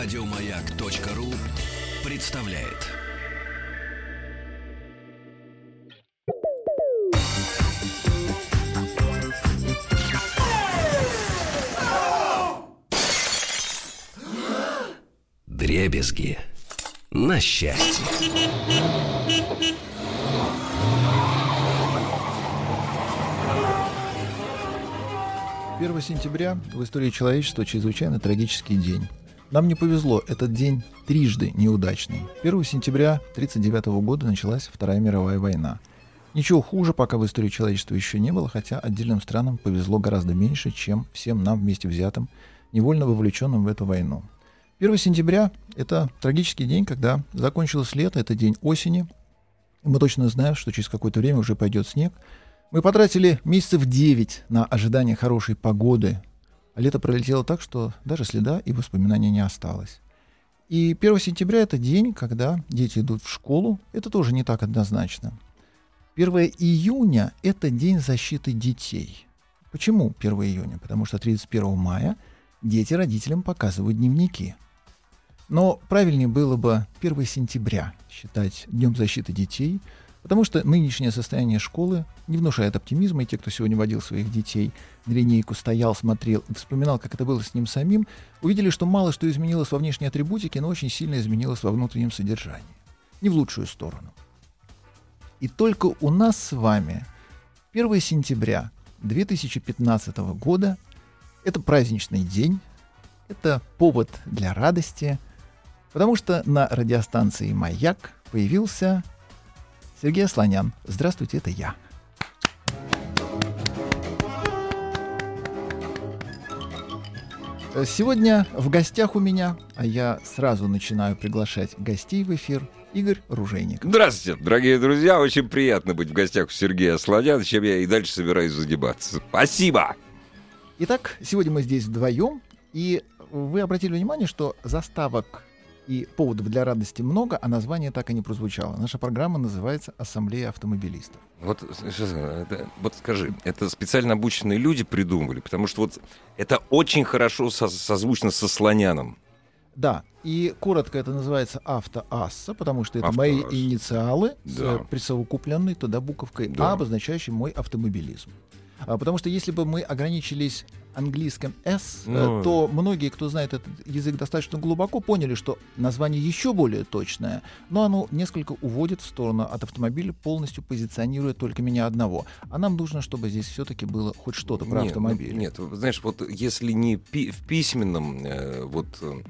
Радиомаяк.ру представляет. Дребезги на счастье. 1 сентября в истории человечества чрезвычайно трагический день. Нам не повезло, этот день трижды неудачный. 1 сентября 1939 года началась Вторая мировая война. Ничего хуже пока в истории человечества еще не было, хотя отдельным странам повезло гораздо меньше, чем всем нам вместе взятым, невольно вовлеченным в эту войну. 1 сентября — это трагический день, когда закончилось лето, это день осени. Мы точно знаем, что через какое-то время уже пойдет снег — мы потратили месяцев 9 на ожидание хорошей погоды, лето пролетело так, что даже следа и воспоминаний не осталось. И 1 сентября это день, когда дети идут в школу. Это тоже не так однозначно. 1 июня — это день защиты детей. Почему 1 июня? Потому что 31 мая дети родителям показывают дневники. Но правильнее было бы 1 сентября считать Днем защиты детей — Потому что нынешнее состояние школы не внушает оптимизма, и те, кто сегодня водил своих детей на линейку, стоял, смотрел и вспоминал, как это было с ним самим, увидели, что мало что изменилось во внешней атрибутике, но очень сильно изменилось во внутреннем содержании. Не в лучшую сторону. И только у нас с вами 1 сентября 2015 года это праздничный день, это повод для радости, потому что на радиостанции «Маяк» появился Сергей Асланян. Здравствуйте, это я. Сегодня в гостях у меня, а я сразу начинаю приглашать гостей в эфир, Игорь Ружейник. Здравствуйте, дорогие друзья. Очень приятно быть в гостях у Сергея Слоняна, чем я и дальше собираюсь задебаться. Спасибо! Итак, сегодня мы здесь вдвоем, и вы обратили внимание, что заставок и поводов для радости много, а название так и не прозвучало. Наша программа называется «Ассамблея автомобилистов». Вот, это, вот скажи, это специально обученные люди придумали, потому что вот это очень хорошо со, созвучно со слоняном. Да, и коротко это называется автоасса, потому что это мои инициалы, да. присовокупленные туда буковкой да. А, обозначающей мой автомобилизм. А, потому что если бы мы ограничились английском S, э, ну... то многие, кто знает этот язык достаточно глубоко, поняли, что название еще более точное, но оно несколько уводит в сторону от автомобиля, полностью позиционируя только меня одного. А нам нужно, чтобы здесь все-таки было хоть что-то про нет, ну, автомобиль. Нет, знаешь, вот если не пи- в письменном, э, вот э,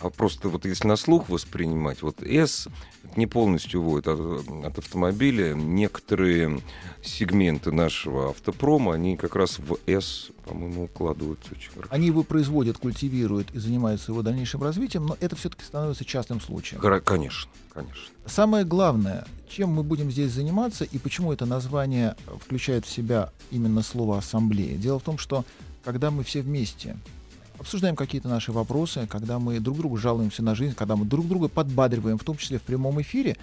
а просто вот если на слух воспринимать, вот S не полностью уводит от, от автомобиля. Некоторые сегменты нашего автопрома, они как раз в S, по-моему, укладываются очень хорошо. Они его производят, культивируют и занимаются его дальнейшим развитием, но это все-таки становится частным случаем. Конечно, конечно. Самое главное, чем мы будем здесь заниматься и почему это название включает в себя именно слово «ассамблея». Дело в том, что когда мы все вместе обсуждаем какие-то наши вопросы, когда мы друг другу жалуемся на жизнь, когда мы друг друга подбадриваем, в том числе в прямом эфире,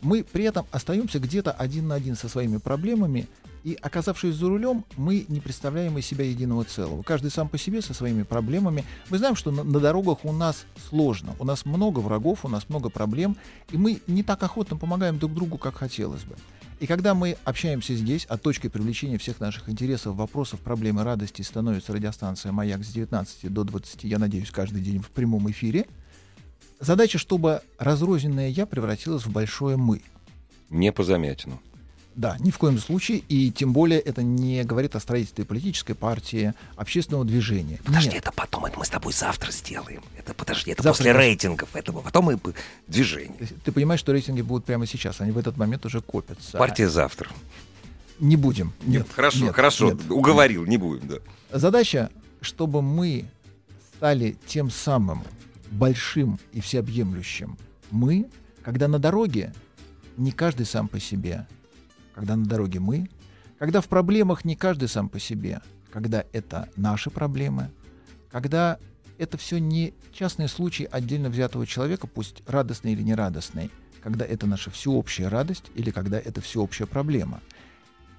мы при этом остаемся где-то один на один со своими проблемами, и оказавшись за рулем, мы не представляем из себя единого целого. Каждый сам по себе со своими проблемами. Мы знаем, что на, на дорогах у нас сложно, у нас много врагов, у нас много проблем, и мы не так охотно помогаем друг другу, как хотелось бы. И когда мы общаемся здесь, а точкой привлечения всех наших интересов, вопросов, проблем и радости становится радиостанция «Маяк» с 19 до 20, я надеюсь, каждый день в прямом эфире, задача, чтобы разрозненное «я» превратилось в большое «мы». Не по замятину. Да, ни в коем случае, и тем более это не говорит о строительстве политической партии, общественного движения. Подожди, Нет. это потом, это мы с тобой завтра сделаем. Это подожди, это завтра после рейтингов этого, потом и движение. Ты, ты понимаешь, что рейтинги будут прямо сейчас, они в этот момент уже копятся. Партия завтра. Не будем. Нет, нет хорошо, нет, хорошо, нет. уговорил, не будем, да. Задача, чтобы мы стали тем самым большим и всеобъемлющим мы, когда на дороге не каждый сам по себе, когда на дороге мы, когда в проблемах не каждый сам по себе, когда это наши проблемы, когда это все не частный случай отдельно взятого человека, пусть радостный или нерадостный, когда это наша всеобщая радость или когда это всеобщая проблема.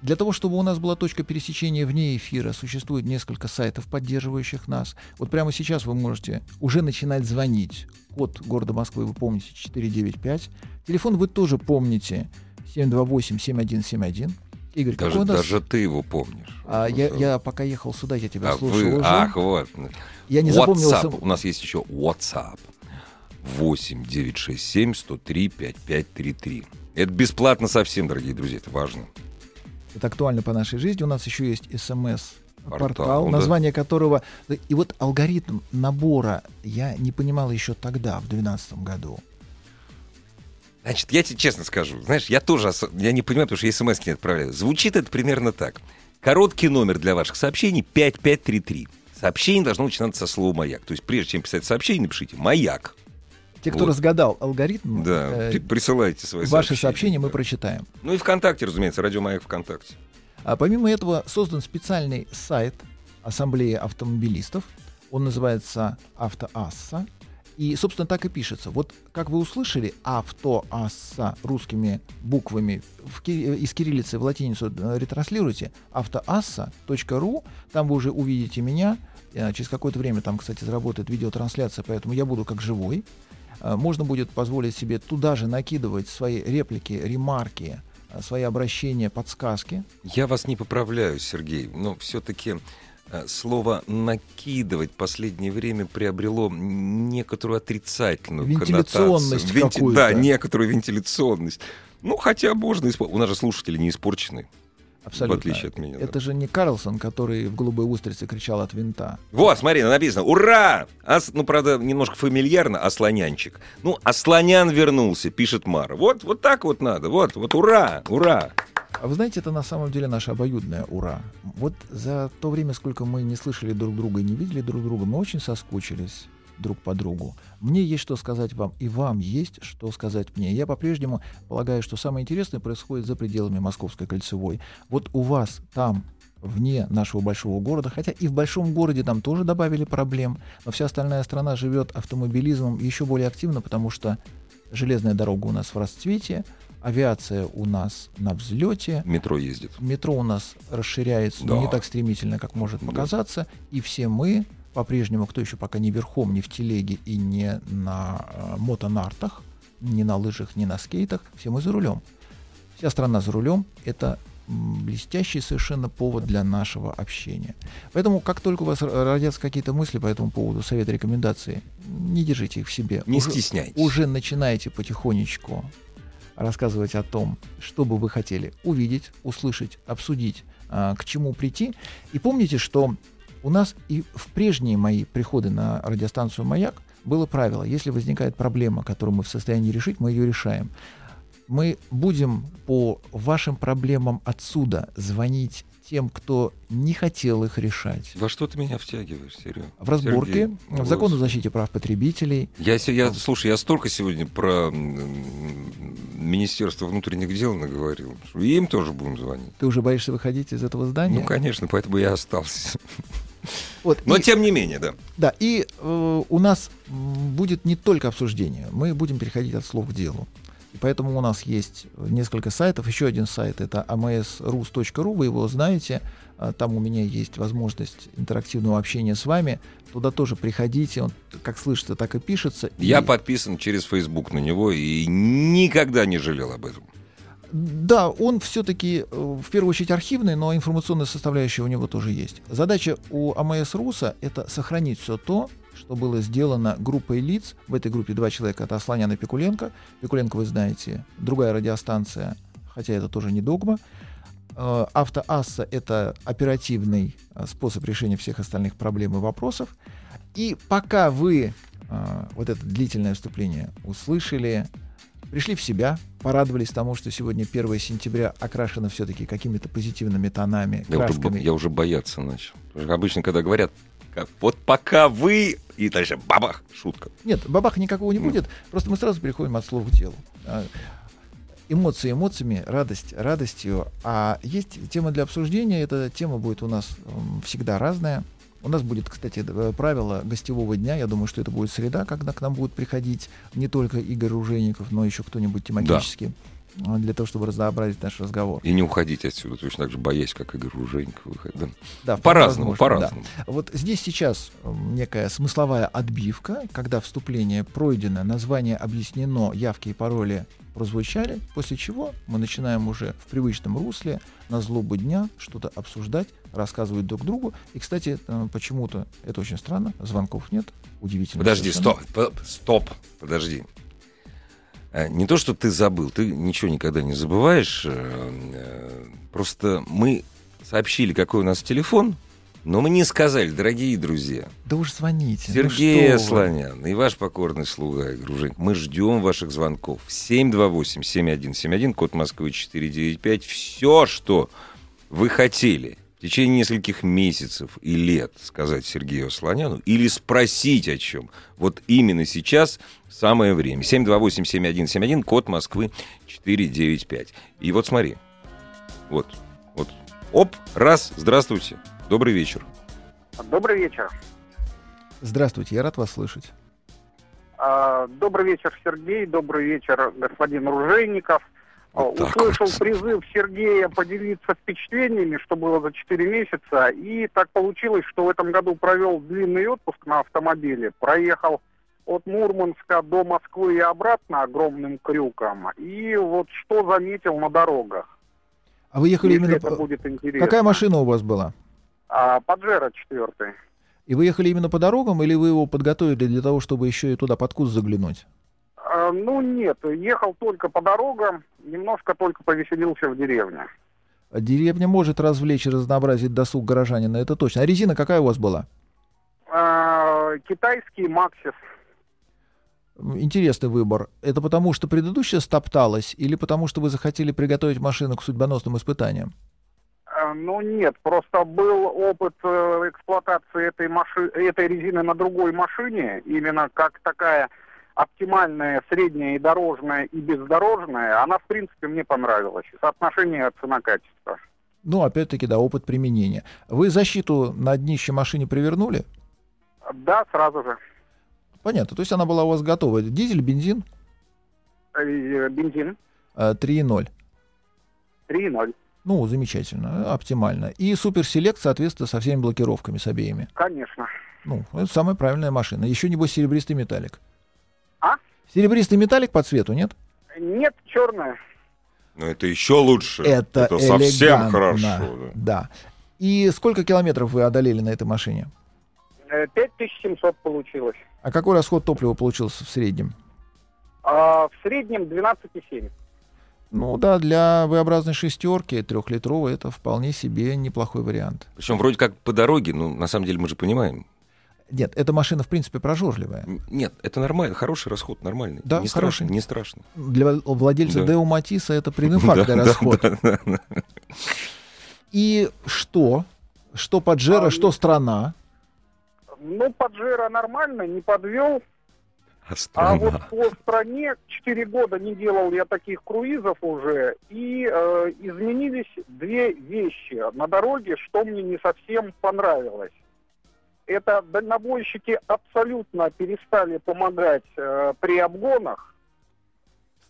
Для того, чтобы у нас была точка пересечения вне эфира, существует несколько сайтов, поддерживающих нас. Вот прямо сейчас вы можете уже начинать звонить. Код города Москвы вы помните 495. Телефон вы тоже помните 728-7171. Игорь, Даже, какой у нас... даже ты его помнишь. А, я, я пока ехал сюда, я тебя А слушал вы- уже. Ах, вот. Я не запомнил WhatsApp. сам- У нас есть еще WhatsApp. 8 967 103 5533. Это бесплатно совсем, дорогие друзья, это важно. Это актуально по нашей жизни. У нас еще есть смс-портал, Портал, да. название которого... И вот алгоритм набора я не понимал еще тогда, в 2012 году. Значит, я тебе честно скажу, знаешь, я тоже ос- я не понимаю, потому что я смс не отправляю. Звучит это примерно так. Короткий номер для ваших сообщений 5533. Сообщение должно начинаться со слова «маяк». То есть прежде чем писать сообщение, напишите «маяк». Те, кто Вот. разгадал алгоритм, Да, э, при- присылайте свои ваши сообщения мы да. прочитаем. Ну и ВКонтакте, разумеется, радио «Маяк» ВКонтакте. А помимо этого создан специальный сайт Ассамблеи автомобилистов. Он называется «Автоасса». И, собственно, так и пишется. Вот как вы услышали, «Автоасса» русскими буквами в э, из кириллицы в латиницу э, ретранслируйте автоасса.ру. Там вы уже увидите меня. Э, Через какое-то время там, кстати, заработает видеотрансляция, поэтому я буду как живой. Можно будет позволить себе туда же накидывать свои реплики, ремарки, свои обращения, подсказки. Я вас не поправляю, Сергей, но все-таки слово «накидывать» в последнее время приобрело некоторую отрицательную Вентиляционность коннотацию. какую-то. Да, некоторую вентиляционность. Ну, хотя можно... У нас же слушатели не испорчены. Абсолютно. В отличие от меня, да. Это же не Карлсон, который в голубой устрице кричал от винта. Вот, смотри, написано «Ура!» Ос- Ну, правда, немножко фамильярно «Ослонянчик». Ну, «Ослонян вернулся», пишет Мара. Вот, вот так вот надо. Вот, вот «Ура! Ура!» А вы знаете, это на самом деле наше обоюдное ура. Вот за то время, сколько мы не слышали друг друга и не видели друг друга, мы очень соскучились друг по другу. Мне есть что сказать вам, и вам есть что сказать мне. Я по-прежнему полагаю, что самое интересное происходит за пределами Московской кольцевой. Вот у вас там, вне нашего большого города, хотя и в большом городе там тоже добавили проблем, но вся остальная страна живет автомобилизмом еще более активно, потому что железная дорога у нас в расцвете, авиация у нас на взлете, Метро ездит. метро у нас расширяется, но Да. не так стремительно, как может Да. показаться, и все мы по-прежнему, кто еще пока не верхом, не в телеге и не на э, мотонартах, не на лыжах, не на скейтах, все мы за рулем. Вся страна за рулем — это блестящий совершенно повод для нашего общения. Поэтому, как только у вас родятся какие-то мысли по этому поводу, советы, рекомендации, не держите их в себе. Не Уже- стесняйтесь. уже начинаете потихонечку рассказывать о том, что бы вы хотели увидеть, услышать, обсудить, а, к чему прийти. И помните, что у нас и в прежние мои приходы на радиостанцию «Маяк» было правило, если возникает проблема, которую мы в состоянии решить, мы ее решаем. Мы будем по вашим проблемам отсюда звонить тем, кто не хотел их решать. Во что ты меня втягиваешь, Серега? В разборке, Сергей, в закон о защите прав потребителей, Я, я, слушай, я столько сегодня про Министерство внутренних дел наговорил. и им тоже будем звонить. Ты уже боишься выходить из этого здания? Ну, конечно, поэтому я остался. Вот, Но и- тем не менее, да. Да, и э, у нас будет не только обсуждение, мы будем переходить от слов к делу. И поэтому у нас есть несколько сайтов. Еще один сайт это amsrus.ru, вы его знаете. А, Там у меня есть возможность интерактивного общения с вами. Туда тоже приходите. Он как слышится, так и пишется. Я И- подписан через Facebook на него и никогда не жалел об этом. Да, он все-таки в первую очередь архивный, но информационная составляющая у него тоже есть. Задача у АМС РУСа — это сохранить все то, что было сделано группой лиц. В этой группе два человека — это Асланян и Пикуленко. Пикуленко, вы знаете, другая радиостанция, хотя это тоже не догма. Э, Автоасса — это оперативный э, способ решения всех остальных проблем и вопросов. И пока вы э, вот это длительное вступление услышали, пришли в себя, порадовались тому, что сегодня 1 сентября окрашено все-таки какими-то позитивными тонами, Я уже, красками. я уже бояться начал. Обычно, когда говорят, как, вот пока вы... И дальше бабах, шутка. Нет, бабаха никакого не Ну. будет, просто мы сразу переходим от слов к делу. А, Эмоции эмоциями, радость радостью. А есть тема для обсуждения, эта тема будет у нас м, всегда разная. У нас будет, кстати, э, правило гостевого дня. Я думаю, что это будет среда, когда к нам будут приходить не только Игорь Ружейников, но еще кто-нибудь тематически. Да для того, чтобы разнообразить наш разговор. И не уходить отсюда, точно так же боясь, как Игорь выходит. Да, да по-разному, по-разному. Да. Вот здесь сейчас некая смысловая отбивка, когда вступление пройдено, название объяснено, явки и пароли прозвучали, после чего мы начинаем уже в привычном русле на злобу дня что-то обсуждать, рассказывать друг другу. И, кстати, э, почему-то это очень странно, звонков нет, удивительно. Подожди, стоп, стоп, подожди. Э, не то, что ты забыл, ты ничего никогда не забываешь. Э, просто мы сообщили, какой у нас телефон, но мы не сказали, дорогие друзья. Да уж звоните. Ну Сергей ну Слонян и ваш покорный слуга Груженька. Мы ждем ваших звонков. 728-7171, код Москвы 495. Все, что вы хотели течение нескольких месяцев и лет сказать Сергею Слоняну или спросить о чем. Вот именно сейчас самое время. 728-7171, код Москвы 495. И вот смотри. Вот. Вот. Оп, раз, здравствуйте. Добрый вечер. Добрый вечер. Здравствуйте, я рад вас слышать. А, добрый вечер, Сергей. Добрый вечер, господин Ружейников. Вот Услышал вот. призыв Сергея поделиться впечатлениями, что было за 4 месяца. И так получилось, что в этом году провел длинный отпуск на автомобиле. Проехал от Мурманска до Москвы и обратно огромным крюком. И вот что заметил на дорогах. А вы ехали Если именно... Это будет интересно. Какая машина у вас была? А, Паджеро четвертый. И вы ехали именно по дорогам, или вы его подготовили для того, чтобы еще и туда под куст заглянуть? А, ну нет, ехал только по дорогам, немножко только повеселился в деревне. Деревня может развлечь и разнообразить досуг горожанина, это точно. А резина какая у вас была? А, китайский Максис. Интересный выбор. Это потому, что предыдущая стопталась, или потому, что вы захотели приготовить машину к судьбоносным испытаниям? Ну нет, просто был опыт э, эксплуатации этой, маши... этой резины на другой машине, именно как такая оптимальная, средняя и дорожная, и бездорожная, она, в принципе, мне понравилась. Соотношение цена-качество. Ну, опять-таки, да, опыт применения. Вы защиту на днище машине привернули? Да, сразу же. Понятно. То есть она была у вас готова. Дизель, бензин? Э, бензин. 3,0. 3,0. Ну, замечательно, оптимально. И суперселект, соответственно, со всеми блокировками, с обеими. Конечно. Ну, это самая правильная машина. Еще, небось, серебристый металлик. Серебристый металлик по цвету, нет? Нет, черная. Ну, это еще лучше. Это, это совсем хорошо. Да. да. И сколько километров вы одолели на этой машине? 5700 э, получилось. А какой расход топлива получился в среднем? А, в среднем 12,7. Ну да, для V-образной шестерки трехлитровой это вполне себе неплохой вариант. Причем вроде как по дороге, ну на самом деле мы же понимаем. Нет, эта машина в принципе прожорливая. Нет, это нормально, хороший расход, нормальный. Да, не хороший. страшно, не страшно. Для владельца да. Део Матиса это пренефактный расход. И что? Что Паджеро, а, что страна? Ну, Паджеро нормально, не подвел. А, а вот по стране 4 года не делал я таких круизов уже, и э, изменились две вещи на дороге, что мне не совсем понравилось. Это дальнобойщики абсолютно перестали помогать э, при обгонах,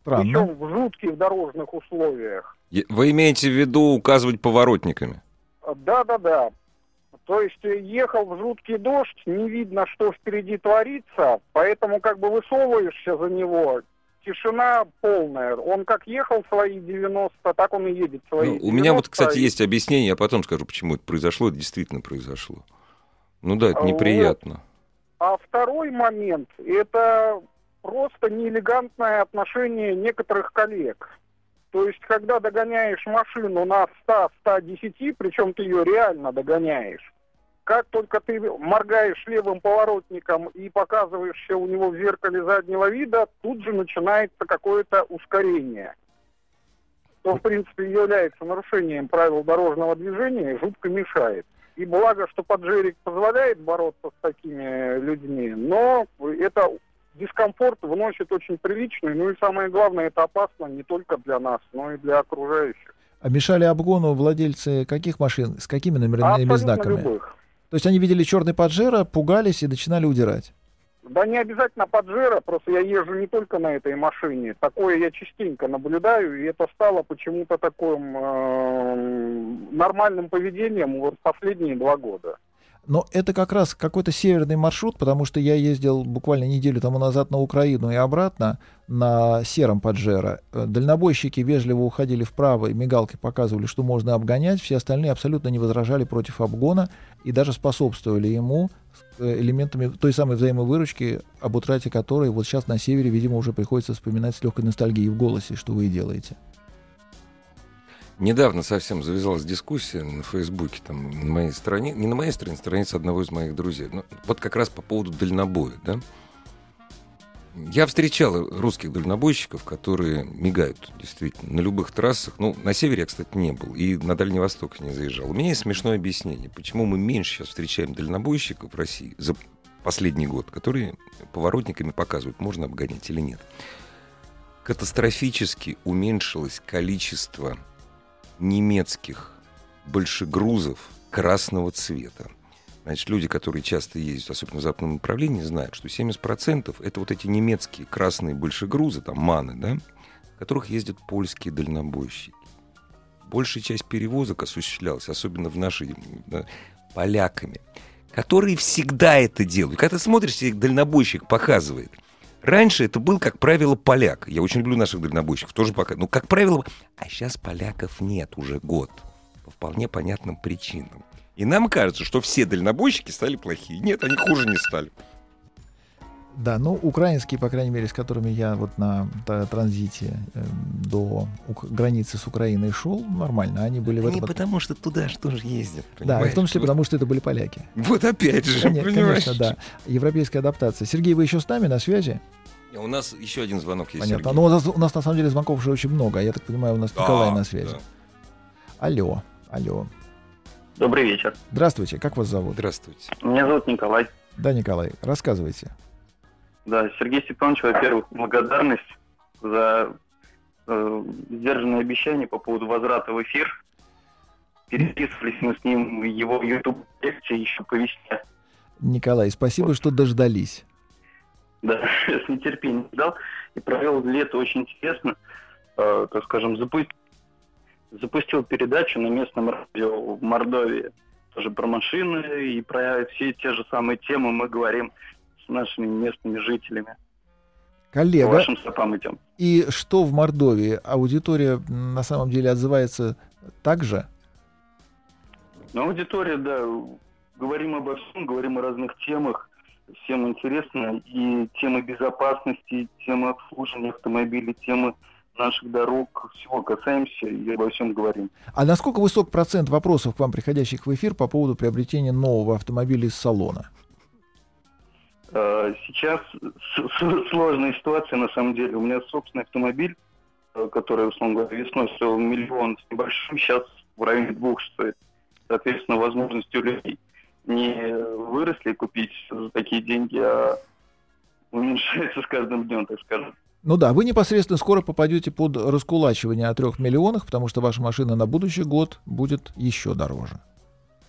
Странно. причем в жутких дорожных условиях. Вы имеете в виду указывать поворотниками? Да, да, да. То есть э, ехал в жуткий дождь, не видно, что впереди творится, поэтому как бы высовываешься за него, тишина полная. Он как ехал свои 90, так он и едет свои ну, 90. У меня вот, кстати, есть объяснение, я потом скажу, почему это произошло. Это действительно произошло. Ну да, это неприятно. Вот. А второй момент, это просто неэлегантное отношение некоторых коллег. То есть, когда догоняешь машину на 100-110, причем ты ее реально догоняешь, как только ты моргаешь левым поворотником и показываешься у него в зеркале заднего вида, тут же начинается какое-то ускорение. Что, в принципе, является нарушением правил дорожного движения и жутко мешает. И благо, что поджерик позволяет бороться с такими людьми, но это дискомфорт вносит очень приличный. Ну и самое главное, это опасно не только для нас, но и для окружающих. А мешали обгону владельцы каких машин, с какими номерными Абсолютно знаками? любых. То есть они видели черный Паджеро, пугались и начинали удирать? Да не обязательно Паджеро, просто я езжу не только на этой машине. Такое я частенько наблюдаю, и это стало почему-то таким э, нормальным поведением вот последние два года. Но это как раз какой-то северный маршрут, потому что я ездил буквально неделю тому назад на Украину и обратно на сером Паджеро. Э, дальнобойщики вежливо уходили вправо и мигалкой показывали, что можно обгонять. Все остальные абсолютно не возражали против обгона и даже способствовали ему элементами той самой взаимовыручки, об утрате которой вот сейчас на севере, видимо, уже приходится вспоминать с легкой ностальгией в голосе, что вы и делаете. Недавно совсем завязалась дискуссия на Фейсбуке, там, на моей странице, не на моей странице, странице одного из моих друзей. Ну, вот как раз по поводу дальнобоя, да. Я встречал русских дальнобойщиков, которые мигают, действительно, на любых трассах. Ну, на севере я, кстати, не был, и на Дальний Восток не заезжал. У меня есть смешное объяснение, почему мы меньше сейчас встречаем дальнобойщиков в России за последний год, которые поворотниками показывают, можно обгонять или нет. Катастрофически уменьшилось количество немецких большегрузов красного цвета. Значит, люди, которые часто ездят, особенно в западном направлении, знают, что 70% это вот эти немецкие красные большегрузы, там маны, да, в которых ездят польские дальнобойщики. Большая часть перевозок осуществлялась, особенно в нашей, да, поляками, которые всегда это делают. Когда ты смотришь, тебе дальнобойщик показывает – Раньше это был, как правило, поляк. Я очень люблю наших дальнобойщиков, тоже пока. Ну, как правило, а сейчас поляков нет уже год. По вполне понятным причинам. И нам кажется, что все дальнобойщики стали плохие. Нет, они хуже не стали. Да, ну, украинские, по крайней мере, с которыми я вот на транзите э, до границы с Украиной шел, нормально. Они были они в этом... потому что туда же тоже ездят. Да, и в том числе потому, что это были поляки. Вот опять же, Конечно, конечно, да. Европейская адаптация. Сергей, вы еще с нами на связи? У нас еще один звонок есть. Понятно. Но ну, у нас, у нас на самом деле звонков уже очень много. Я так понимаю, у нас Николай на связи. Да. Алло, алло. Добрый вечер. Здравствуйте, как вас зовут? Здравствуйте. Меня зовут Николай. Да, Николай, рассказывайте. Да, Сергей Степанович, во-первых, благодарность за э, сдержанное обещание по поводу возврата в эфир. Переписывались мы с ним его YouTube лекции еще по весне. Николай, спасибо, вот. что дождались. Да, с нетерпением ждал. И провел лето очень интересно. Э, так скажем, запу... запустил передачу на местном радио в Мордовии. Тоже про машины и про все те же самые темы мы говорим с нашими местными жителями. Коллега, По вашим стопам идем. и что в Мордовии? Аудитория на самом деле отзывается так же? Ну, аудитория, да, говорим обо всем, говорим о разных темах. Всем интересно. И темы безопасности, темы обслуживания автомобилей, темы наших дорог, всего касаемся и обо всем говорим. А насколько высок процент вопросов к вам, приходящих в эфир, по поводу приобретения нового автомобиля из салона? Э, сейчас сложная ситуация, на самом деле. У меня собственный автомобиль, э, который, условно говоря, весной стоил миллион с небольшим, сейчас в районе двух стоит. Соответственно, возможности у людей не выросли купить за такие деньги, а уменьшается с каждым днем, так скажем. Ну да, вы непосредственно скоро попадете под раскулачивание о трех миллионах, потому что ваша машина на будущий год будет еще дороже.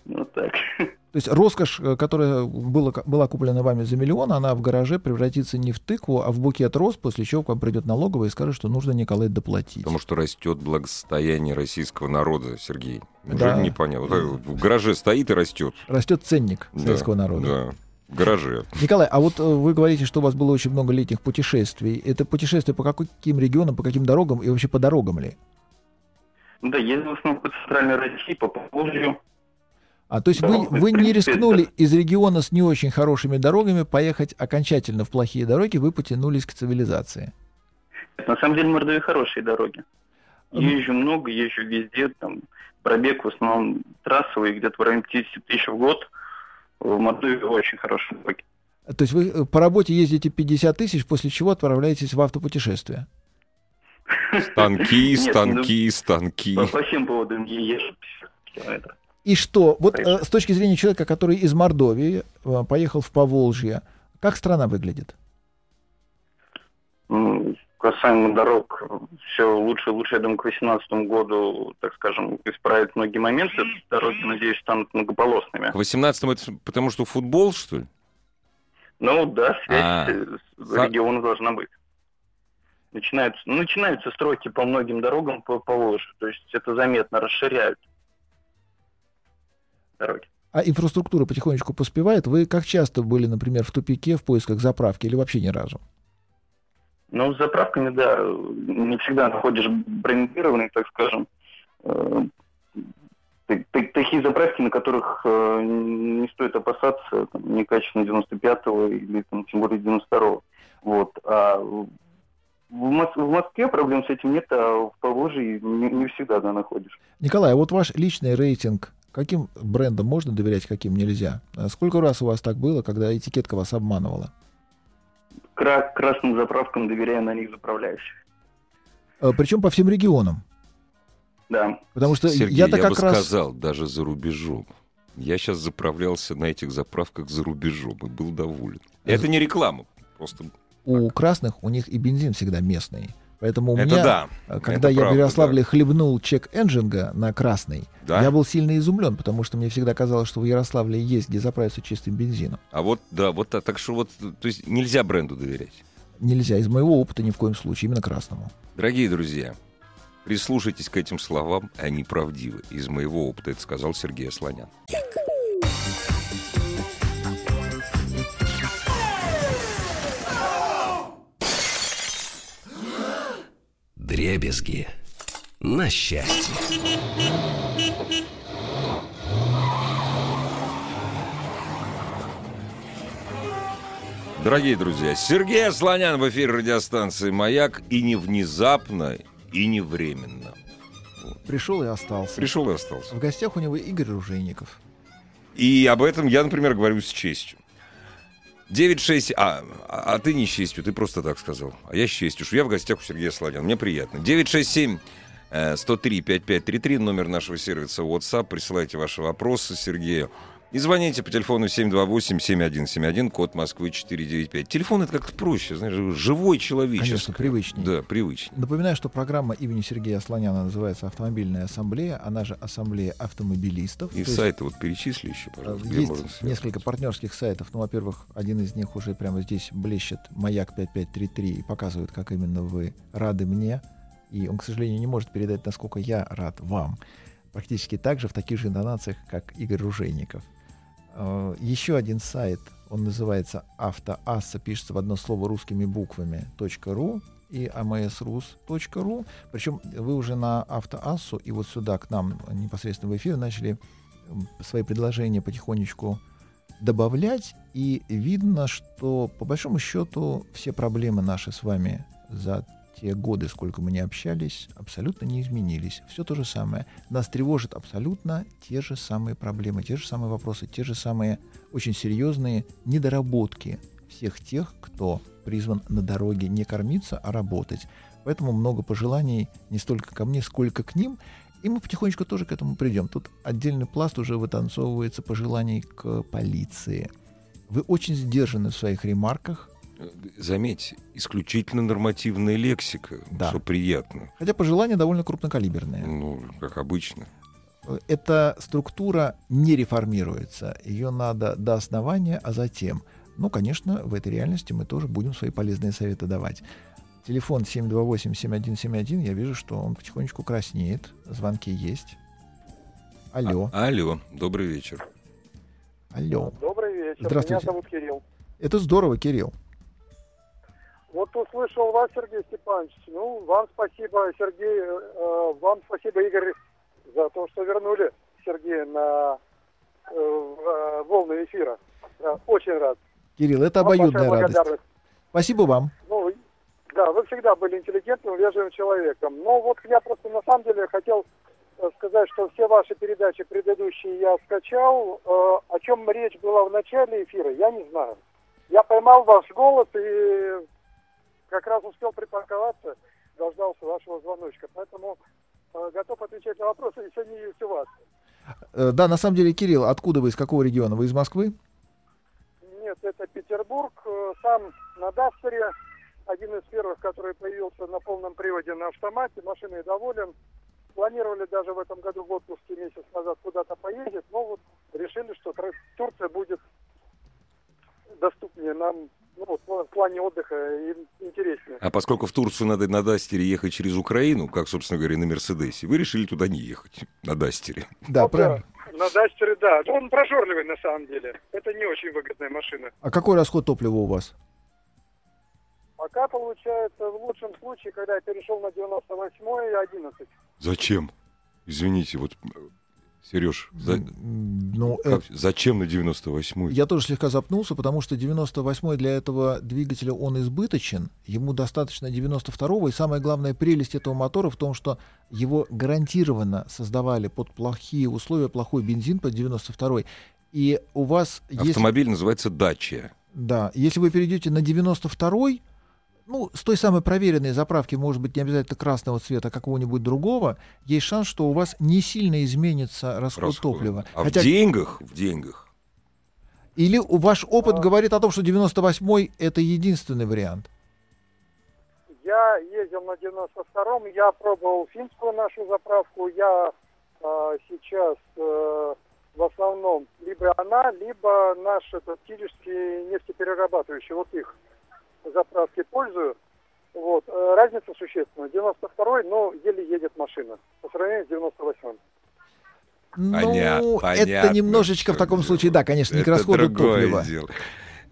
Ну так. То есть роскошь, э, которая была, была куплена вами за миллион, она в гараже превратится не в тыкву, а в букет роз, после чего к вам придет налоговая и скажет, что нужно Николай доплатить. Потому что растет благосостояние российского народа, Сергей. Неужели да. не понятно? В гараже стоит и растет. Растет ценник да, советского народа. Да. Гараже. Николай, а вот э, вы говорите, что у вас было очень много летних путешествий. Это путешествия по каким регионам, по каким дорогам и вообще по дорогам ли? Да, ездил в основном по центральной России, по Поволжью, а то есть да, вы, вы не рискнули да. из региона с не очень хорошими дорогами поехать окончательно в плохие дороги, вы потянулись к цивилизации. На самом деле в Мордовии хорошие дороги. Езжу много, езжу везде, там пробег в основном трассовый, где-то в районе 50 тысяч в год. В Мордовии очень хорошие дороги. То есть вы э, по работе ездите 50 тысяч, после чего отправляетесь в автопутешествие? Станки, станки, станки. По всем поводам езжу 50 километров. И что? Вот э, с точки зрения человека, который из Мордовии э, поехал в Поволжье, как страна выглядит? Касаемо дорог, все лучше и лучше. Я думаю, к 2018 году, так скажем, исправят многие моменты. Дороги, надеюсь, станут многополосными. К 18-му это потому что футбол, что ли? Ну да, связь А. э, с регионом должна быть. Начинаются, ну, начинаются стройки по многим дорогам по Поволжью. То есть это заметно расширяют дороги. А инфраструктура потихонечку поспевает. Вы как часто были, например, в тупике в поисках заправки или вообще ни разу? Но с заправками, да, не всегда находишь брендированные, так скажем, э, та- та- такие заправки, на которых э, не стоит опасаться там, некачественного 95-го или там, тем более 92-го. Вот. А в, Мос- в Москве проблем с этим нет, а в Поволжье не, не всегда да, находишь. Николай, а вот ваш личный рейтинг, каким брендам можно доверять, каким нельзя? А Сколько раз у вас так было, когда этикетка вас обманывала? Кра- красным заправкам доверяю, на них заправляющих. Причем по всем регионам. Да. Потому что Сергей, я-то я как бы раз... сказал, даже за рубежом. Я сейчас заправлялся на этих заправках за рубежом и был доволен. Это не реклама, просто У красных у них и бензин всегда местный. Поэтому у это меня, да. э, когда это я в Ярославле да. хлебнул чек энджинга на красный, Да? я был сильно изумлен, потому что мне всегда казалось, что в Ярославле есть где заправиться чистым бензином. А вот, да, вот так, так что вот, то есть нельзя бренду доверять. Нельзя, из моего опыта ни в коем случае, именно красному. Дорогие друзья, прислушайтесь к этим словам, они правдивы. Из моего опыта это сказал Сергей Асланян. Дребезги. На счастье. Дорогие друзья, Сергей Асланян в эфире радиостанции «Маяк» и не внезапно, и не временно. Пришел и остался. Пришел и остался. В гостях у него Игорь Ружейников. И об этом я, например, говорю с честью. 9-6... А, а ты не с честью, ты просто так сказал. А я с честью, что я в гостях у Сергея Слоняна. Мне приятно. 967 э, 103 5533, номер нашего сервиса WhatsApp. Присылайте ваши вопросы Сергею. И звоните по телефону 728-7171, код Москвы 495. Телефон это как-то проще, знаешь, живой человеческий. Конечно, привычнее. Да, привычнее. Напоминаю, что программа имени Сергея Слоняна называется «Автомобильная ассамблея», она же «Ассамблея автомобилистов». И То есть, сайты вот перечисли еще, э, пожалуйста, где Есть несколько партнерских сайтов. Ну, во-первых, один из них уже прямо здесь блещет «Маяк 5533» и показывает, как именно вы рады мне. И он, к сожалению, не может передать, насколько я рад вам. Практически так же, в таких же интонациях, как Игорь Ружейников. Э, Еще один сайт, он называется «Автоасса», пишется в одно слово русскими буквами .ру и amsrus.ru. Причем вы уже на «Автоассу» и вот сюда к нам непосредственно в эфир начали свои предложения потихонечку добавлять, и видно, что по большому счету все проблемы наши с вами за те годы, сколько мы не общались, абсолютно не изменились. Все то же самое. Нас тревожат абсолютно те же самые проблемы, те же самые вопросы, те же самые очень серьезные недоработки всех тех, кто призван на дороге не кормиться, а работать. Поэтому много пожеланий не столько ко мне, сколько к ним. И мы потихонечку тоже к этому придем. Тут отдельный пласт уже вытанцовывается пожеланий к полиции. Вы очень сдержаны в своих ремарках, Заметь, исключительно нормативная лексика, Да. что приятно. хотя пожелания довольно крупнокалиберные. Ну, как обычно. Эта структура не реформируется. Ее надо до основания, а затем. Ну, конечно, в этой реальности мы тоже будем свои полезные советы давать. Телефон 728-7171, я вижу, что он потихонечку краснеет. Звонки есть. Алло, А- алло, добрый вечер. алло. Добрый вечер. Здравствуйте. Меня зовут Кирилл. Это здорово, Кирилл. Вот услышал вас, Сергей Степанович. Ну, вам спасибо, Сергей, э, вам спасибо, Игорь, за то, что вернули Сергея на э, э, волны эфира. Очень рад. Кирилл, это Вам обоюдная большая радость. Спасибо вам. Ну, да, вы всегда были интеллигентным, вежливым человеком. Но вот я просто на самом деле хотел э, сказать, что все ваши передачи предыдущие я скачал. Э, о чем речь была в начале эфира, я не знаю. Я поймал ваш голос и как раз успел припарковаться, дождался вашего звоночка. Поэтому э, готов отвечать на вопросы, если они есть у вас. Э, Да, на самом деле, Кирилл, откуда вы, из какого региона? Вы из Москвы? Нет, это Петербург, э, сам на Дастере, один из первых, который появился на полном приводе на автомате, машиной доволен. Планировали даже в этом году в отпуске месяц назад куда-то поездить, но вот решили, что Турция будет доступнее нам ну, в плане отдыха интереснее. А поскольку в Турцию надо на Дастере ехать через Украину, как, собственно говоря, на Мерседесе, вы решили туда не ехать, на Дастере. Да, ну, правильно. На Дастере, да. Он прожорливый на самом деле. Это не очень выгодная машина. А какой расход топлива у вас? Пока получается в лучшем случае, когда я перешел на 98 и 11. Зачем? Извините, вот Сереж, за... ну, как, это... зачем на 98-й? Я тоже слегка запнулся, потому что 98-й для этого двигателя он избыточен, ему достаточно 92-го, и самая главная прелесть этого мотора в том, что его гарантированно создавали под плохие условия, плохой бензин под 92-й, и у вас... Автомобиль если... называется «Дача». Да, если вы перейдете на 92-й, ну, с той самой проверенной заправки, может быть, не обязательно красного цвета, а какого-нибудь другого, есть шанс, что у вас не сильно изменится расход, расход. топлива. А Хотя... в деньгах? В деньгах. Или ваш опыт а... говорит о том, что 98-й это единственный вариант? Я ездил на 92-м, я пробовал финскую нашу заправку, я э, сейчас э, в основном либо она, либо наш этот киришский нефтеперерабатывающий, вот их заправки пользую. Вот. Э, разница существенная. 92-й, но еле едет машина по сравнению с 98-м. Ну, понятно, это немножечко в таком случае, да, конечно, не к расходу топлива. Дело.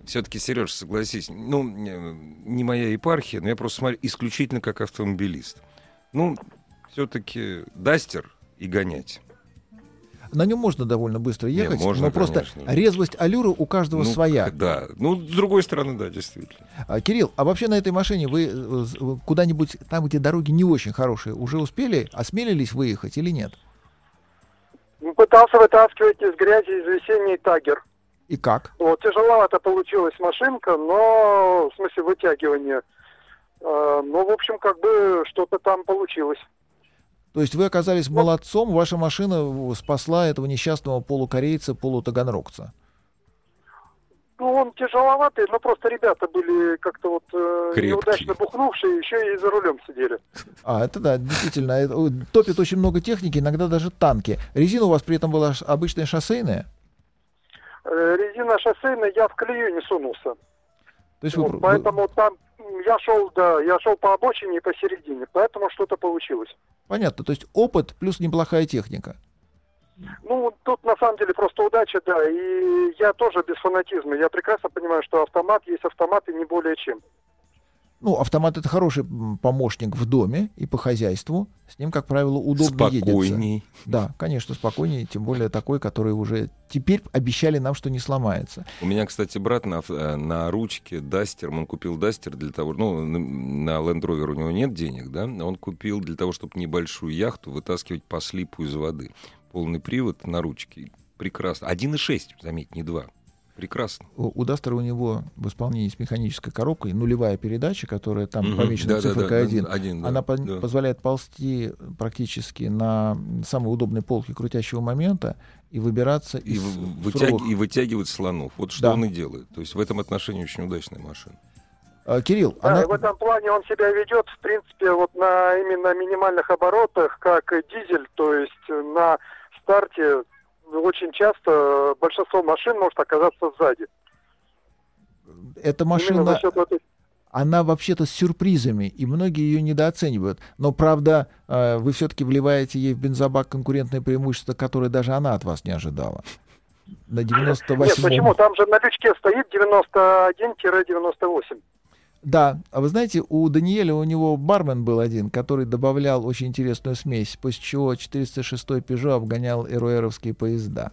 Все-таки, Сереж, согласись, ну, не моя епархия, но я просто смотрю исключительно как автомобилист. Ну, все-таки Дастер и гонять на нем можно довольно быстро ехать, Не, можно, но просто конечно. резвость аллюры у каждого ну, своя. Да, ну, с другой стороны, да, действительно. А, Кирилл, а вообще на этой машине вы э, куда-нибудь, там, где дороги не очень хорошие, уже успели, осмелились выехать или нет? Ну, пытался вытаскивать из грязи из весенний тагер. И как? Вот, тяжеловато получилась машинка, но, в смысле, вытягивания. Э, ну, в общем, как бы что-то там получилось. То есть вы оказались молодцом, ваша машина спасла этого несчастного полукорейца, полутаганрогца. Ну, он тяжеловатый, но просто ребята были как-то вот э, неудачно бухнувшие, еще и за рулем сидели. А, это да, действительно. Это, топит очень много техники, иногда даже танки. Резина у вас при этом была обычная шоссейная? Э, резина шоссейная, я в колею не сунулся. То есть вот, вы... Поэтому там я шел, да, я шел по обочине и посередине, поэтому что-то получилось. Понятно, то есть опыт плюс неплохая техника. Ну, тут на самом деле просто удача, да, и я тоже без фанатизма. Я прекрасно понимаю, что автомат есть автомат и не более чем. Ну, автомат это хороший помощник в доме и по хозяйству. С ним, как правило, удобно Спокойней. едется. Да, конечно, спокойнее, тем более такой, который уже теперь обещали нам, что не сломается. У меня, кстати, брат на, э, на ручке Дастер, он купил Дастер для того, ну, на Land Rover у него нет денег, да, он купил для того, чтобы небольшую яхту вытаскивать по слипу из воды. Полный привод на ручке. Прекрасно. 1,6, заметь, не 2. Прекрасно. У Дастера у него в исполнении с механической коробкой нулевая передача, которая там угу, помечена да, цифрой да, 1. Да, 1 да, Она да. По- позволяет ползти практически на самой удобной полке крутящего момента и выбираться и, из вытяг... и вытягивать слонов. Вот что да. он и делает. То есть в этом отношении очень удачная машина. А, Кирилл, да, она... в этом плане он себя ведет, в принципе, вот на именно минимальных оборотах, как дизель, то есть на старте очень часто большинство машин может оказаться сзади. Эта машина, этой... она вообще-то с сюрпризами, и многие ее недооценивают. Но, правда, э, вы все-таки вливаете ей в бензобак конкурентное преимущество, которое даже она от вас не ожидала. На 98 Нет, почему? Там же на лючке стоит 91-98. Да, а вы знаете, у Даниэля, у него бармен был один, который добавлял очень интересную смесь, после чего 406 Peugeot обгонял эруэровские поезда.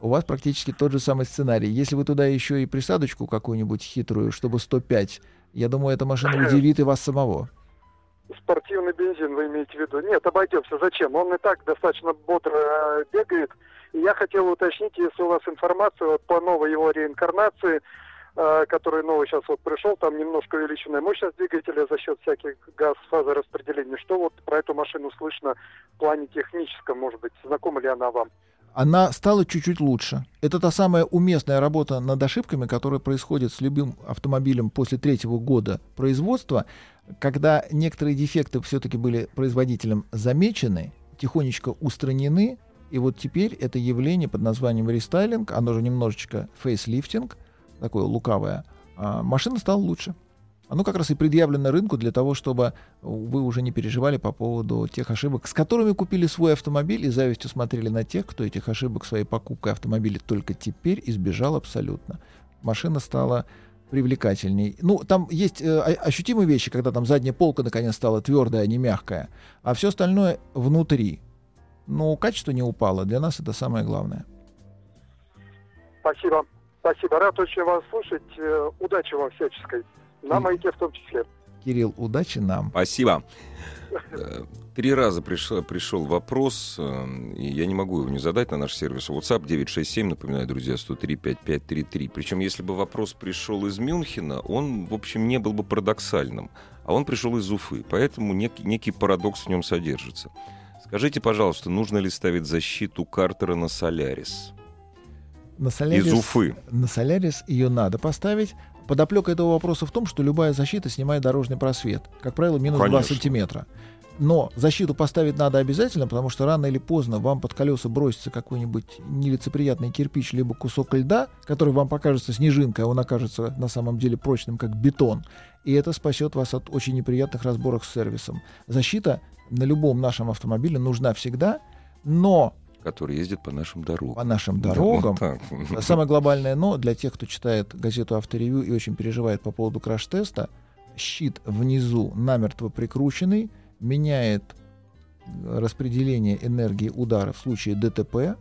У вас практически тот же самый сценарий. Если вы туда еще и присадочку какую-нибудь хитрую, чтобы 105, я думаю, эта машина удивит и вас самого. Спортивный бензин вы имеете в виду? Нет, обойдемся. Зачем? Он и так достаточно бодро э, бегает. И я хотел уточнить, если у вас информация вот, по новой его реинкарнации, который новый сейчас вот пришел, там немножко увеличенная мощность двигателя за счет всяких газ фазораспределений. Что вот про эту машину слышно в плане техническом, может быть, знакома ли она вам? она стала чуть-чуть лучше. Это та самая уместная работа над ошибками, которая происходит с любым автомобилем после третьего года производства, когда некоторые дефекты все-таки были производителем замечены, тихонечко устранены, и вот теперь это явление под названием рестайлинг, оно же немножечко фейслифтинг, такое лукавое, а машина стала лучше. Оно как раз и предъявлено рынку для того, чтобы вы уже не переживали по поводу тех ошибок, с которыми купили свой автомобиль и завистью смотрели на тех, кто этих ошибок своей покупкой автомобиля только теперь избежал абсолютно. Машина стала привлекательней. Ну, там есть э, ощутимые вещи, когда там задняя полка наконец стала твердая, а не мягкая, а все остальное внутри. Но качество не упало. Для нас это самое главное. Спасибо. Спасибо. Рад очень вас слушать. Э, удачи вам всяческой. На маяке в том числе. Кирилл, удачи нам. Спасибо. Э, три раза пришел, пришел вопрос, э, и я не могу его не задать на наш сервис WhatsApp 967, напоминаю, друзья, 103 5533. Причем, если бы вопрос пришел из Мюнхена, он, в общем, не был бы парадоксальным. А он пришел из Уфы, поэтому некий, некий парадокс в нем содержится. Скажите, пожалуйста, нужно ли ставить защиту Картера на Солярис? На Солярис, из Уфы. На Солярис ее надо поставить. Подоплека этого вопроса в том, что любая защита снимает дорожный просвет. Как правило, минус Конечно. 2 сантиметра. Но защиту поставить надо обязательно, потому что рано или поздно вам под колеса бросится какой-нибудь нелицеприятный кирпич, либо кусок льда, который вам покажется снежинкой, а он окажется на самом деле прочным, как бетон. И это спасет вас от очень неприятных разборок с сервисом. Защита на любом нашем автомобиле нужна всегда, но который ездит по нашим дорогам. По нашим дорогам. Да, вот Самое глобальное но для тех, кто читает газету «Авторевью» и очень переживает по поводу краш-теста, щит внизу намертво прикрученный, меняет распределение энергии удара в случае ДТП,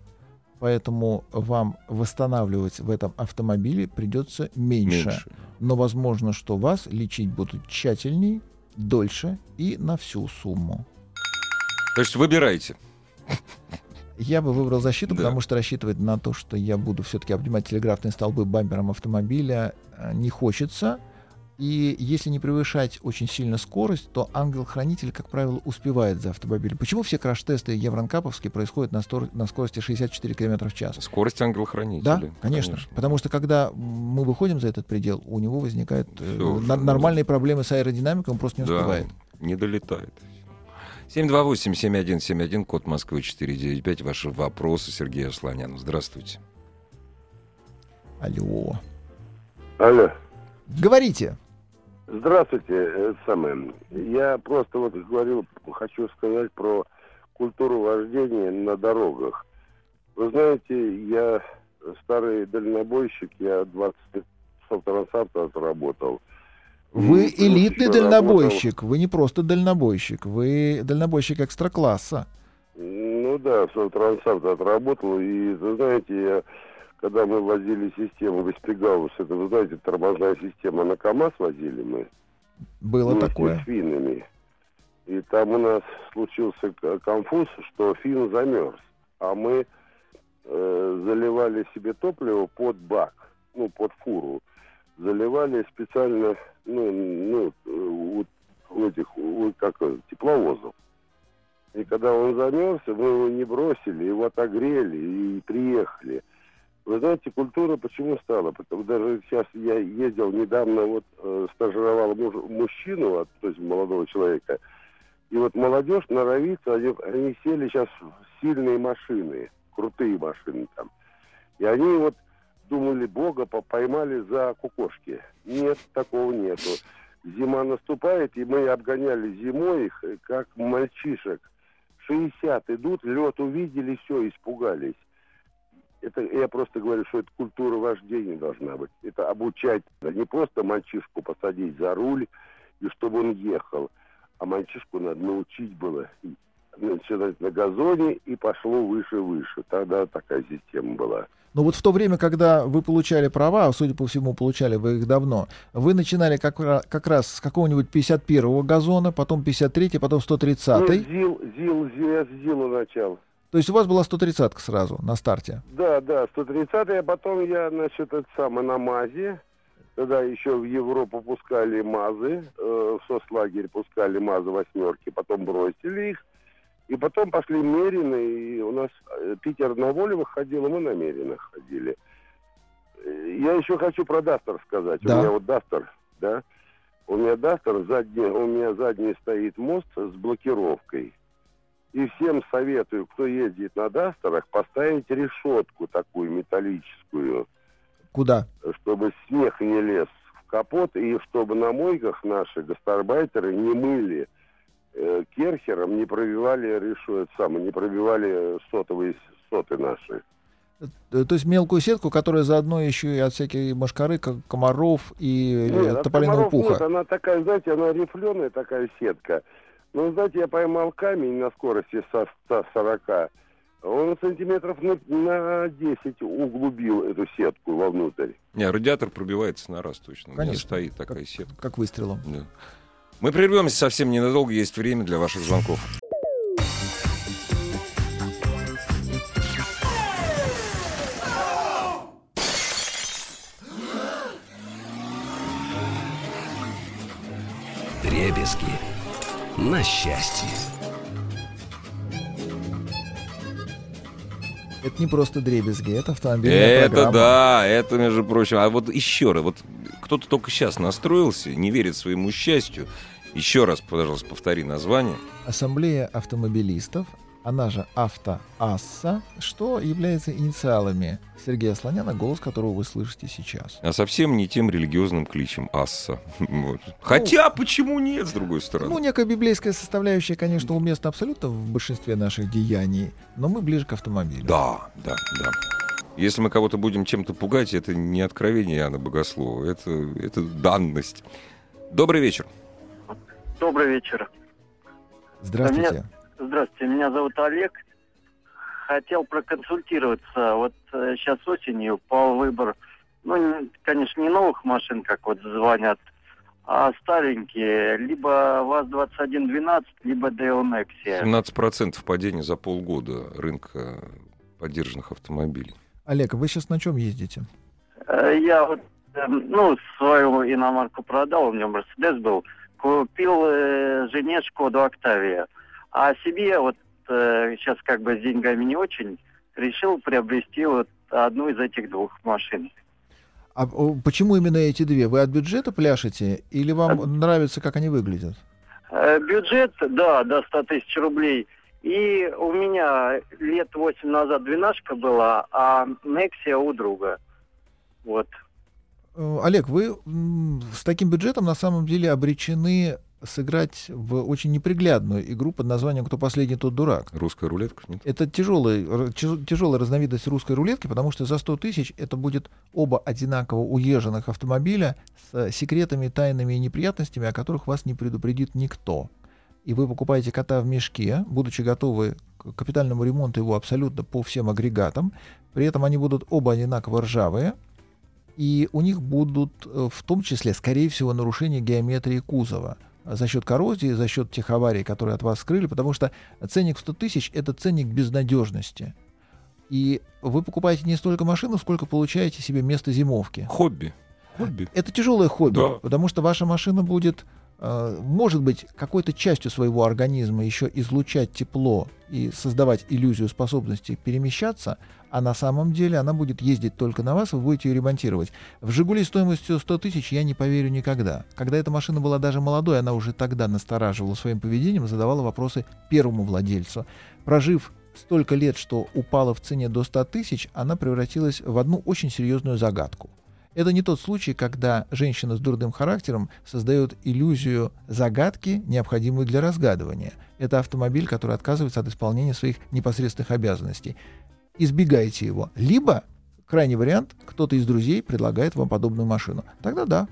поэтому вам восстанавливать в этом автомобиле придется меньше. меньше. Но возможно, что вас лечить будут тщательней, дольше и на всю сумму. То есть выбирайте. Я бы выбрал защиту, да. потому что рассчитывать на то, что я буду все-таки обнимать телеграфные столбы бампером автомобиля, э, не хочется. И если не превышать очень сильно скорость, то ангел-хранитель, как правило, успевает за автомобилем. Почему все краш-тесты евронкаповские происходят на, стор- на скорости 64 км в час? Скорость ангел-хранителя. Да, конечно. конечно. Потому что когда мы выходим за этот предел, у него возникают э, нормальные проблемы с аэродинамикой, он просто не успевает. Да, не долетает. 728-7171, код Москвы 495. Ваши вопросы Сергею Слоняну. Здравствуйте. Алло. Алло. Говорите. Здравствуйте, это самое. Я просто вот говорил, хочу сказать про культуру вождения на дорогах. Вы знаете, я старый дальнобойщик, я 20 лет в Трансавто отработал. Вы элитный дальнобойщик, работал. вы не просто дальнобойщик, вы дальнобойщик экстра-класса. Ну да, в Трансавто отработал, и, вы знаете, я когда мы возили систему Веспигаус, это, вы знаете, тормозная система на КАМАЗ возили мы. Было такое. с финами. И там у нас случился конфуз, что фин замерз. А мы э, заливали себе топливо под бак, ну, под фуру. Заливали специально, ну, ну у, этих, у, как тепловозов. И когда он замерзся, мы его не бросили, его отогрели и приехали. Вы знаете, культура почему стала? Потому даже сейчас я ездил недавно, вот э, стажировал муж, мужчину, то есть молодого человека, и вот молодежь норовится, они, они сели сейчас в сильные машины, крутые машины там. И они вот думали, Бога поймали за кукошки. Нет, такого нету. Зима наступает, и мы обгоняли зимой их, как мальчишек. 60 идут, лед увидели, все, испугались это я просто говорю, что это культура вождения должна быть. Это обучать, не просто мальчишку посадить за руль, и чтобы он ехал, а мальчишку надо научить было начинать на газоне и пошло выше-выше. Тогда такая система была. Но вот в то время, когда вы получали права, а судя по всему, получали вы их давно, вы начинали как, как раз с какого-нибудь 51-го газона, потом 53-й, потом 130-й. Ну, ЗИЛ, ЗИЛ, ЗИЛ, ЗИЛа начал. То есть у вас была 130-ка сразу на старте? Да, да, 130-я, а потом я, значит, это самое на МАЗе. Тогда еще в Европу пускали МАЗы, э, в соцлагерь пускали МАЗы восьмерки, потом бросили их. И потом пошли Мерины, и у нас э, Питер на воле выходил, и мы на Меринах ходили. Э, Я еще хочу про Дастер сказать. Да. У меня вот Дастер, да, у меня Дастер, задний, у меня задний стоит мост с блокировкой. И всем советую, кто ездит на Дастерах, поставить решетку такую металлическую, Куда? чтобы снег не лез в капот, и чтобы на мойках наши гастарбайтеры не мыли керхером, не пробивали решет самое, не пробивали сотовые соты наши. Э, То есть мелкую сетку, которая заодно еще и от всякой мошкары, как комаров и э, Нет, тополиного комаров нет, пуха. она такая, знаете, она рифленая такая сетка. Но, знаете, я поймал камень на скорости со 140. Он сантиметров на, на 10 углубил эту сетку вовнутрь. Не, радиатор пробивается на раз точно. У меня Конечно. стоит такая сетка. Как выстрелом. Да. Мы прервемся совсем ненадолго, есть время для ваших звонков. Дребезги на счастье. Это не просто дребезги, это автомобильная Это программа. да, это, между прочим. А вот еще раз, вот кто-то только сейчас настроился, не верит своему счастью. Еще раз, пожалуйста, повтори название. Ассамблея автомобилистов, она же Автоасса, что является инициалами Сергея Слоняна, голос которого вы слышите сейчас. А совсем не тем религиозным кличем Асса. Вот. Хотя, почему нет, с другой стороны? Ну, некая библейская составляющая, конечно, уместна абсолютно в большинстве наших деяний, но мы ближе к автомобилю. Да, да, да. Если мы кого-то будем чем-то пугать, это не откровение Иоанна Богослова, это, это данность. Добрый вечер. Добрый вечер. Здравствуйте. Здравствуйте, меня зовут Олег. Хотел проконсультироваться. Вот э, сейчас осенью по выбор, ну, конечно, не новых машин, как вот звонят, а старенькие. Либо ВАЗ-2112, либо Nexia. 17% падения за полгода рынка поддержанных автомобилей. Олег, вы сейчас на чем ездите? Э, Я вот, э, ну, свою иномарку продал, у меня Мерседес был. Купил жене Шкоду Октавия. А себе вот э, сейчас как бы с деньгами не очень, решил приобрести вот одну из этих двух машин. А почему именно эти две? Вы от бюджета пляшете или вам нравится, как они выглядят? Э, бюджет, да, до 100 тысяч рублей. И у меня лет 8 назад двенашка была, а Нексия у друга. Вот. Э, Олег, вы с таким бюджетом на самом деле обречены сыграть в очень неприглядную игру под названием «Кто последний, тот дурак». Русская рулетка, нет? Это тяжелый, р- тяж- тяжелая разновидность русской рулетки, потому что за 100 тысяч это будет оба одинаково уезженных автомобиля с секретами, тайнами и неприятностями, о которых вас не предупредит никто. И вы покупаете кота в мешке, будучи готовы к капитальному ремонту его абсолютно по всем агрегатам. При этом они будут оба одинаково ржавые, и у них будут э, в том числе, скорее всего, нарушения геометрии кузова за счет коррозии, за счет тех аварий, которые от вас скрыли, потому что ценник в 100 тысяч — это ценник безнадежности. И вы покупаете не столько машину, сколько получаете себе место зимовки. Хобби. Хобби. Это тяжелое хобби, Да. потому что ваша машина будет, э, может быть, какой-то частью своего организма еще излучать тепло и создавать иллюзию способности перемещаться, а на самом деле она будет ездить только на вас, вы будете ее ремонтировать. В «Жигули» стоимостью 100 тысяч я не поверю никогда. Когда эта машина была даже молодой, она уже тогда настораживала своим поведением, задавала вопросы первому владельцу. Прожив столько лет, что упала в цене до 100 тысяч, она превратилась в одну очень серьезную загадку. Это не тот случай, когда женщина с дурным характером создает иллюзию загадки, необходимую для разгадывания. Это автомобиль, который отказывается от исполнения своих непосредственных обязанностей. Избегайте его. Либо, крайний вариант, кто-то из друзей предлагает вам подобную машину. Тогда да.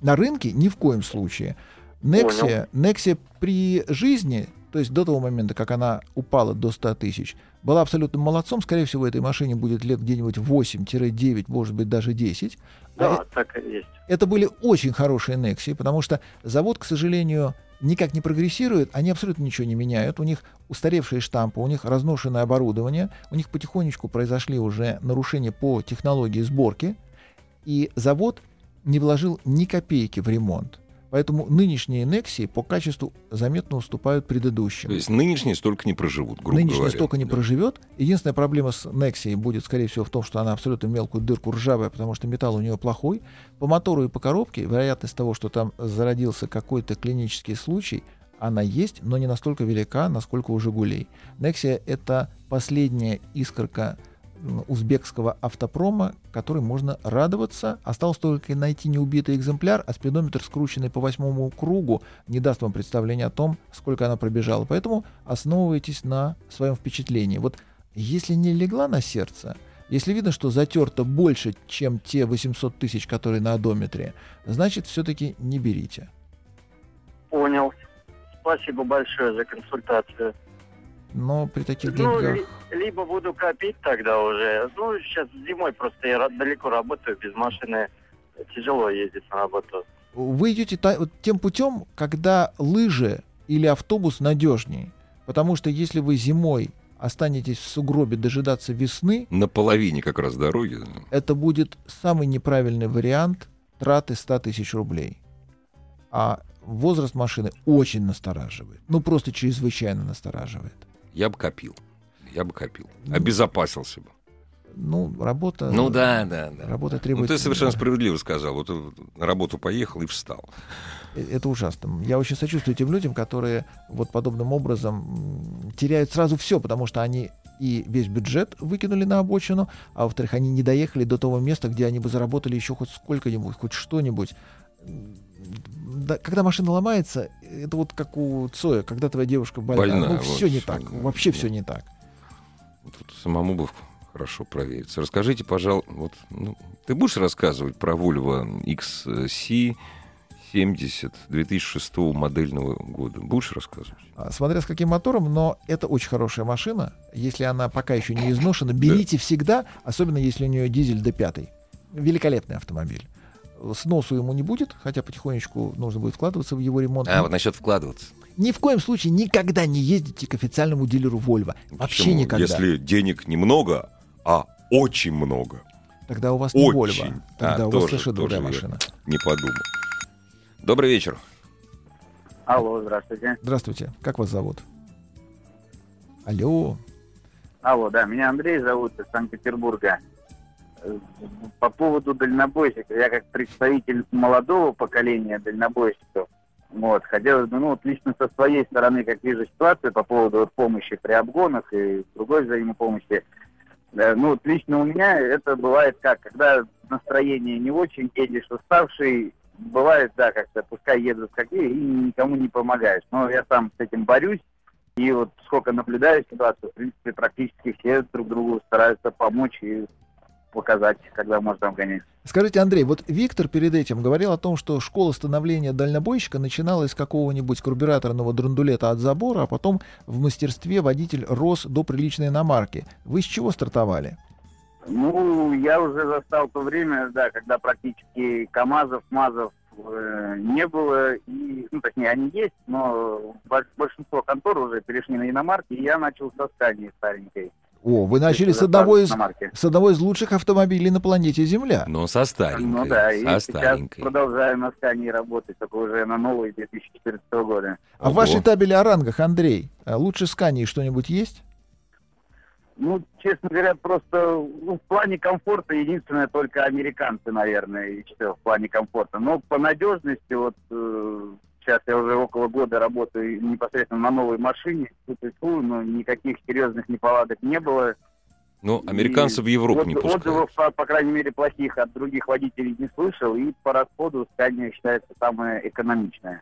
На рынке ни в коем случае. Nexia, Nexia при жизни, то есть до того момента, как она упала до 100 тысяч, была абсолютным молодцом. Скорее всего, этой машине будет лет где-нибудь 8-9, может быть, даже 10. Да, А так и есть. это были очень хорошие Nexi, потому что завод, к сожалению, никак не прогрессирует, они абсолютно ничего не меняют, у них устаревшие штампы, у них разношенное оборудование, у них потихонечку произошли уже нарушения по технологии сборки, и завод не вложил ни копейки в ремонт. Поэтому нынешние Nexi по качеству заметно уступают предыдущим. То есть нынешние столько не проживут, грубо Нынешняя говоря. столько не Да. проживет. Единственная проблема с Nexi будет, скорее всего, в том, что она абсолютно мелкую дырку ржавая, потому что металл у нее плохой. По мотору и по коробке вероятность того, что там зародился какой-то клинический случай, она есть, но не настолько велика, насколько у «Жигулей». Nexia — это последняя искорка узбекского автопрома, который можно радоваться. Осталось только найти неубитый экземпляр, а спидометр, скрученный по восьмому кругу, не даст вам представления о том, сколько она пробежала. Поэтому основывайтесь на своем впечатлении. Вот если не легла на сердце, если видно, что затерто больше, чем те 800 тысяч, которые на одометре, значит, все-таки не берите. Понял. Спасибо большое за консультацию. Но при таких Ну, деньгах... ли- либо буду копить тогда уже. Ну, сейчас зимой просто я далеко работаю, без машины тяжело ездить на работу. Вы идете та- вот тем путем, когда лыжи или автобус надежнее. Потому что если вы зимой останетесь в сугробе дожидаться весны, На половине как раз дороги. это будет самый неправильный вариант траты 100 тысяч рублей. А возраст машины очень настораживает. Ну, просто чрезвычайно настораживает. Я бы копил. Я бы копил. Обезопасился бы. Ну, работа... Ну да, да, да. Работа Ну, требует... ты совершенно справедливо сказал. Вот э, на работу поехал и встал. Э, Это ужасно. Я очень сочувствую тем людям, которые вот подобным образом теряют сразу все, потому что они и весь бюджет выкинули на обочину, а во-вторых, они не доехали до того места, где они бы заработали еще хоть сколько-нибудь, хоть что-нибудь. М, да, когда машина ломается, это вот как у Цоя, когда твоя девушка больна. Больна, ну, вот, все не так. да, Вообще да. все не так. Тут самому бы хорошо провериться. Расскажите, пожалуйста, вот, ну, ты будешь рассказывать про Volvo XC70 2006 модельного года? Будешь рассказывать? А, Смотря с каким мотором, но это очень хорошая машина. Если она пока еще не изношена, берите всегда, особенно если у нее дизель D5. Великолепный автомобиль. Сносу ему не будет, хотя потихонечку нужно будет вкладываться в его ремонт. А, вот насчет вкладываться. Ни в коем случае никогда не ездите к официальному дилеру Volvo. Вообще Почему? никогда. Если денег немного, а очень много, Тогда у вас не Очень. Volvo. Тогда А, у вас тоже- совершенно другая машина. не подумал. Добрый вечер. Алло, здравствуйте. Здравствуйте. Как вас зовут? Алло. Алло, да, меня Андрей зовут из Санкт-Петербурга. По поводу дальнобойщиков, я как представитель молодого поколения дальнобойщиков, вот, хотелось бы, ну, вот лично со своей стороны, как вижу ситуацию по поводу вот помощи при обгонах и другой взаимопомощи, э, ну, вот лично у меня это бывает как, когда настроение не очень, едешь уставший, бывает, да, как-то пускай едут какие, и никому не помогаешь. Но я сам с этим борюсь, и вот сколько наблюдаю ситуацию, в принципе, практически все друг другу стараются помочь и показать, когда можно обгонять. Скажите, Андрей, вот Виктор перед этим говорил о том, что школа становления дальнобойщика начиналась с какого-нибудь карбюраторного драндулета от забора, а потом в мастерстве водитель рос до приличной иномарки. Вы с чего стартовали? Ну, я уже застал то время, да, когда практически КАМАЗов, МАЗов э, не было. И, ну, точнее, они есть, но больш- большинство контор уже перешли на иномарки, и я начал со старенькой. О, вы начали с одного из, с одного из лучших автомобилей на планете Земля. Но со старенькой. Ну да, и со сейчас старенькой. продолжаю на Скании работать, только уже на новой 2014 года. А в вашей табеле о рангах, Андрей, а лучше Скании что-нибудь есть? Ну, честно говоря, просто ну, в плане комфорта единственное только американцы, наверное, и все в плане комфорта. Но по надежности, вот э, сейчас я уже около года работаю непосредственно на новой машине, Тьфу-тьфу, но никаких серьезных неполадок не было. Ну, американцы в Европу От- не пускают. Отзывов, по, по крайней мере, плохих от других водителей не слышал, и по расходу Скания считается самая экономичная.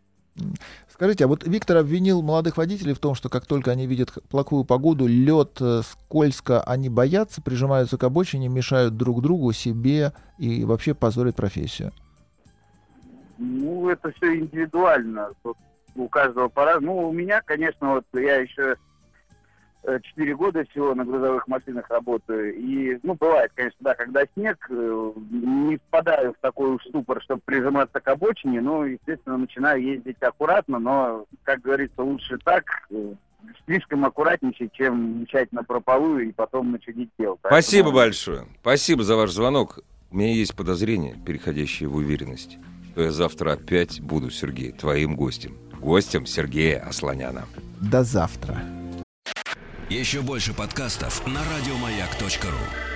Скажите, а вот Виктор обвинил молодых водителей в том, что как только они видят плохую погоду, лед, э, скользко, они боятся, прижимаются к обочине, мешают друг другу, себе и вообще позорят профессию. Ну, это все индивидуально. Тут у каждого пора. Ну, у меня, конечно, вот я еще э, четыре года всего на грузовых машинах работаю. И, ну, бывает, конечно, да, когда снег, э, не впадаю в такой уж ступор, чтобы прижиматься к обочине. Ну, естественно, начинаю ездить аккуратно, но, как говорится, лучше так, э, слишком аккуратничать, чем мчать на прополую и потом начудить дело. Спасибо Поэтому- большое. Спасибо за ваш звонок. У меня есть подозрение, переходящее в уверенность. То я завтра опять буду, Сергей, твоим гостем. Гостем Сергея Асланяна. До завтра. Еще больше подкастов на радиомаяк.ру.